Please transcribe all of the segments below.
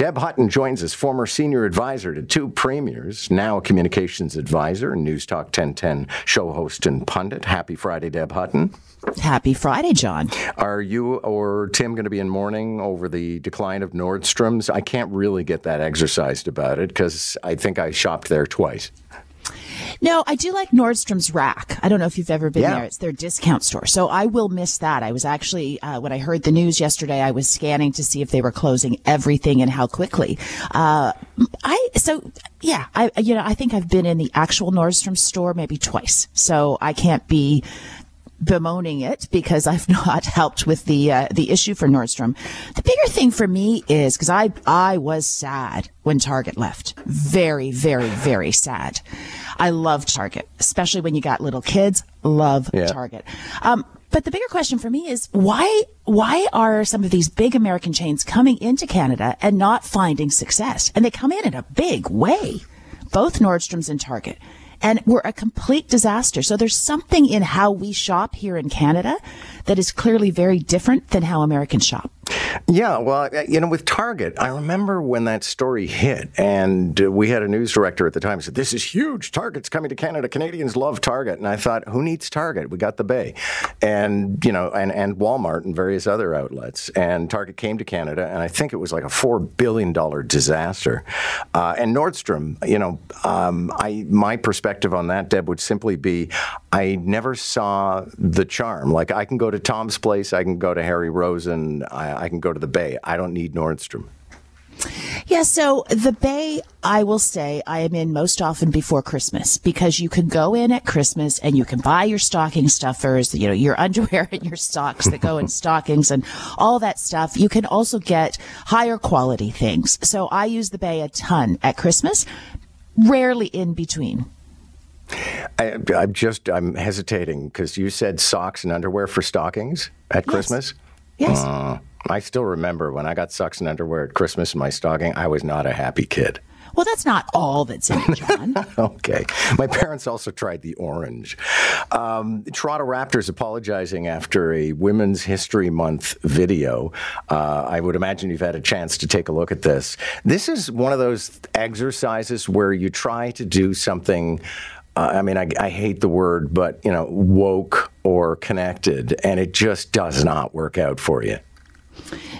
Deb Hutton joins us, former senior advisor to two premiers, now a communications advisor and News Talk 1010 show host and pundit. Happy Friday, Deb Hutton. Happy Friday, John. Are you or Tim going to be in mourning over the decline of Nordstrom's? I can't really get that exercised about it because I think I shopped there twice. No, I do like Nordstrom's Rack. I don't know if you've ever been Yeah. there. It's their discount store. So I will miss that. I was actually, uh, when I heard the news yesterday, I was scanning to see if they were closing everything and how quickly. Uh, I, so yeah, I, you know, I think I've been in the actual Nordstrom store maybe twice. So I can't be, bemoaning it because I've not helped with the uh, the issue for Nordstrom. The bigger thing for me is because I I was sad when Target left. Very very very sad. I love Target, especially when you got little kids. Love Yeah. Target. Um, but the bigger question for me is why why are some of these big American chains coming into Canada and not finding success? And they come in in a big way, both Nordstrom's and Target. And we're a complete disaster. So there's something in how we shop here in Canada that is clearly very different than how Americans shop. Yeah, well, uh, you know, with Target, I remember when that story hit, and uh, we had a news director at the time said, "This is huge. Target's coming to Canada. Canadians love Target." And I thought, "Who needs Target? We got the Bay, and you know, and and Walmart and various other outlets." And Target came to Canada, and I think it was like a four billion dollar disaster. Uh, and Nordstrom, you know, um, I my perspective on that, Deb, would simply be, I never saw the charm. Like I can go to Tom's Place, I can go to Harry Rosen, I, I can go to the Bay. I don't need Nordstrom. Yeah, so the Bay, I will say, I am in most often before Christmas because you can go in at Christmas and you can buy your stocking stuffers, you know, your underwear and your socks that go in stockings and all that stuff. You can also get higher quality things. So I use the Bay a ton at Christmas, rarely in between. I, I'm just I'm hesitating because you said socks and underwear for stockings at Christmas. Yes. Uh, I still remember when I got socks and underwear at Christmas in my stocking. I was not a happy kid. Well, that's not all that's in it, John. Okay. My parents also tried the orange. Um, Toronto Raptors apologizing after a Women's History Month video. Uh, I would imagine you've had a chance to take a look at this. This is one of those exercises where you try to do something. Uh, I mean, I, I hate the word, but you know, woke or connected, and it just does not work out for you.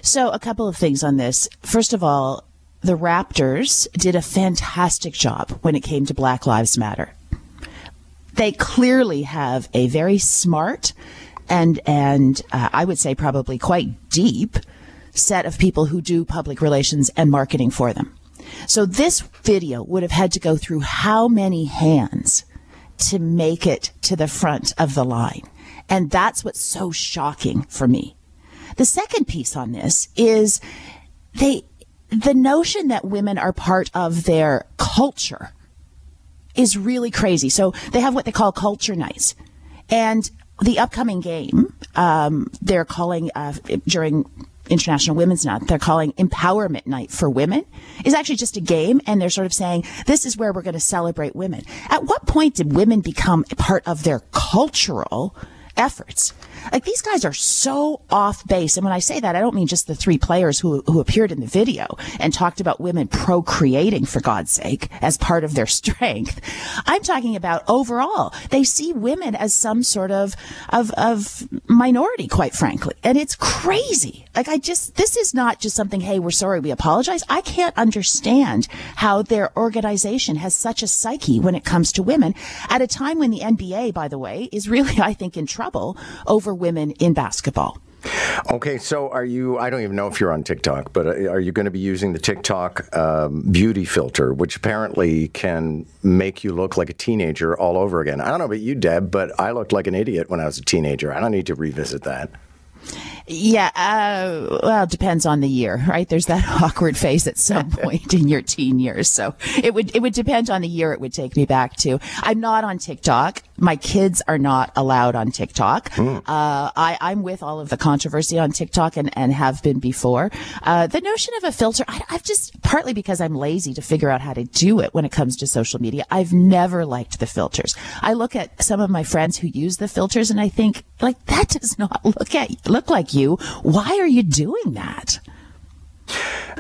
So, a couple of things on this. First of all, the Raptors did a fantastic job when it came to Black Lives Matter. They clearly have a very smart and and uh, I would say probably quite deep set of people who do public relations and marketing for them. So this video would have had to go through how many hands to make it to the front of the line. And that's what's so shocking for me. The second piece on this is they the notion that women are part of their culture is really crazy. So they have what they call culture nights. And the upcoming game, um, they're calling uh, during International Women's Night, they're calling Empowerment Night for Women, is actually just a game. And they're sort of saying, this is where we're going to celebrate women. At what point did women become part of their cultural efforts? Like these guys are so off base. And when I say that, I don't mean just the three players who, who appeared in the video and talked about women procreating for God's sake as part of their strength. I'm talking about overall. They see women as some sort of, of, of minority, quite frankly. And it's crazy. Like I just, this is not just something, hey, we're sorry, we apologize. I can't understand how their organization has such a psyche when it comes to women at a time when the NBA, by the way, is really, I think, in trouble over women in basketball. Okay, so are you? I don't even know if you're on TikTok, but uh, are you going to be using the TikTok um, beauty filter, which apparently can make you look like a teenager all over again? I don't know about you, Deb, but I looked like an idiot when I was a teenager. I don't need to revisit that. Yeah, uh, well, it depends on the year, right? There's that awkward phase at some point in your teen years. So it would it would depend on the year it would take me back to. I'm not on TikTok. My kids are not allowed on TikTok. Uh, I, I'm with all of the controversy on TikTok and, and have been before. Uh, the notion of a filter, I, I've just partly because I'm lazy to figure out how to do it when it comes to social media. I've never liked the filters. I look at some of my friends who use the filters and I think like that does not look at look like you. Why are you doing that?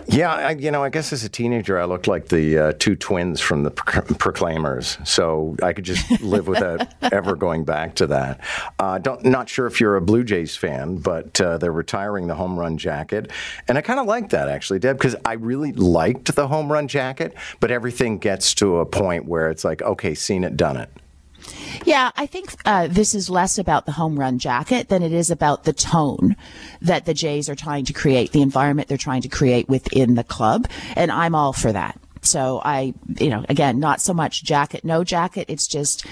Yeah, I, you know, I guess as a teenager, I looked like the uh, two twins from the Proclaimers, so I could just live without ever going back to that. Uh, don't, not sure if you're a Blue Jays fan, but uh, they're retiring the home run jacket, and I kind of like that actually, Deb, because I really liked the home run jacket, but everything gets to a point where it's like, okay, seen it, done it. Yeah, I think uh, this is less about the home run jacket than it is about the tone that the Jays are trying to create, the environment they're trying to create within the club. And I'm all for that. So I, you know, again, not so much jacket, no jacket. It's just,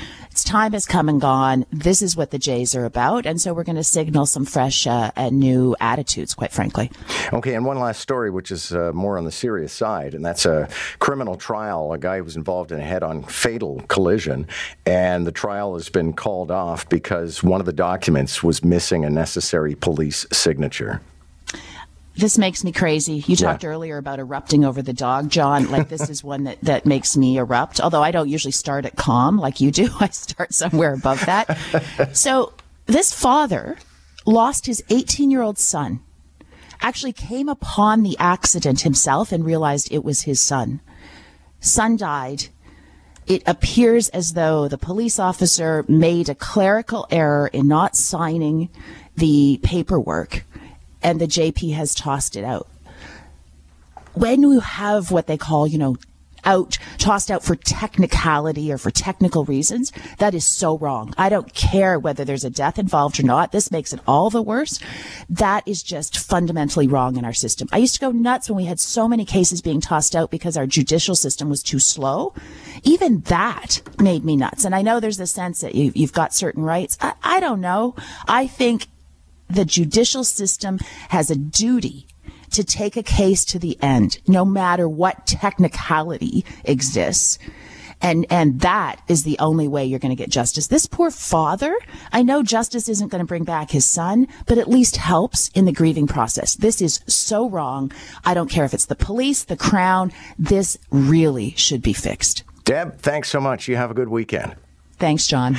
time has come and gone. This is what the Jays are about. And so we're going to signal some fresh uh, and new attitudes, quite frankly. Okay. And one last story, which is uh, more on the serious side, and that's a criminal trial. A guy was involved in a head on fatal collision, and the trial has been called off because one of the documents was missing a necessary police signature this makes me crazy. You talked yeah. earlier about erupting over the dog, John. Like this is one that, that makes me erupt. Although I don't usually start at calm like you do. I start somewhere above that. so this father lost his 18 year old son, actually came upon the accident himself and realized it was his son. Son died. It appears as though the police officer made a clerical error in not signing the paperwork and the JP has tossed it out. When you have what they call, you know, out, tossed out for technicality or for technical reasons, that is so wrong. I don't care whether there's a death involved or not. This makes it all the worse. That is just fundamentally wrong in our system. I used to go nuts when we had so many cases being tossed out because our judicial system was too slow. Even that made me nuts. And I know there's the sense that you, have got certain rights. I, I don't know. I think the judicial system has a duty to take a case to the end, no matter what technicality exists. And, and that is the only way you're going to get justice. This poor father, I know justice isn't going to bring back his son, but at least helps in the grieving process. This is so wrong. I don't care if it's the police, the crown. This really should be fixed. Deb, thanks so much. You have a good weekend. Thanks, John.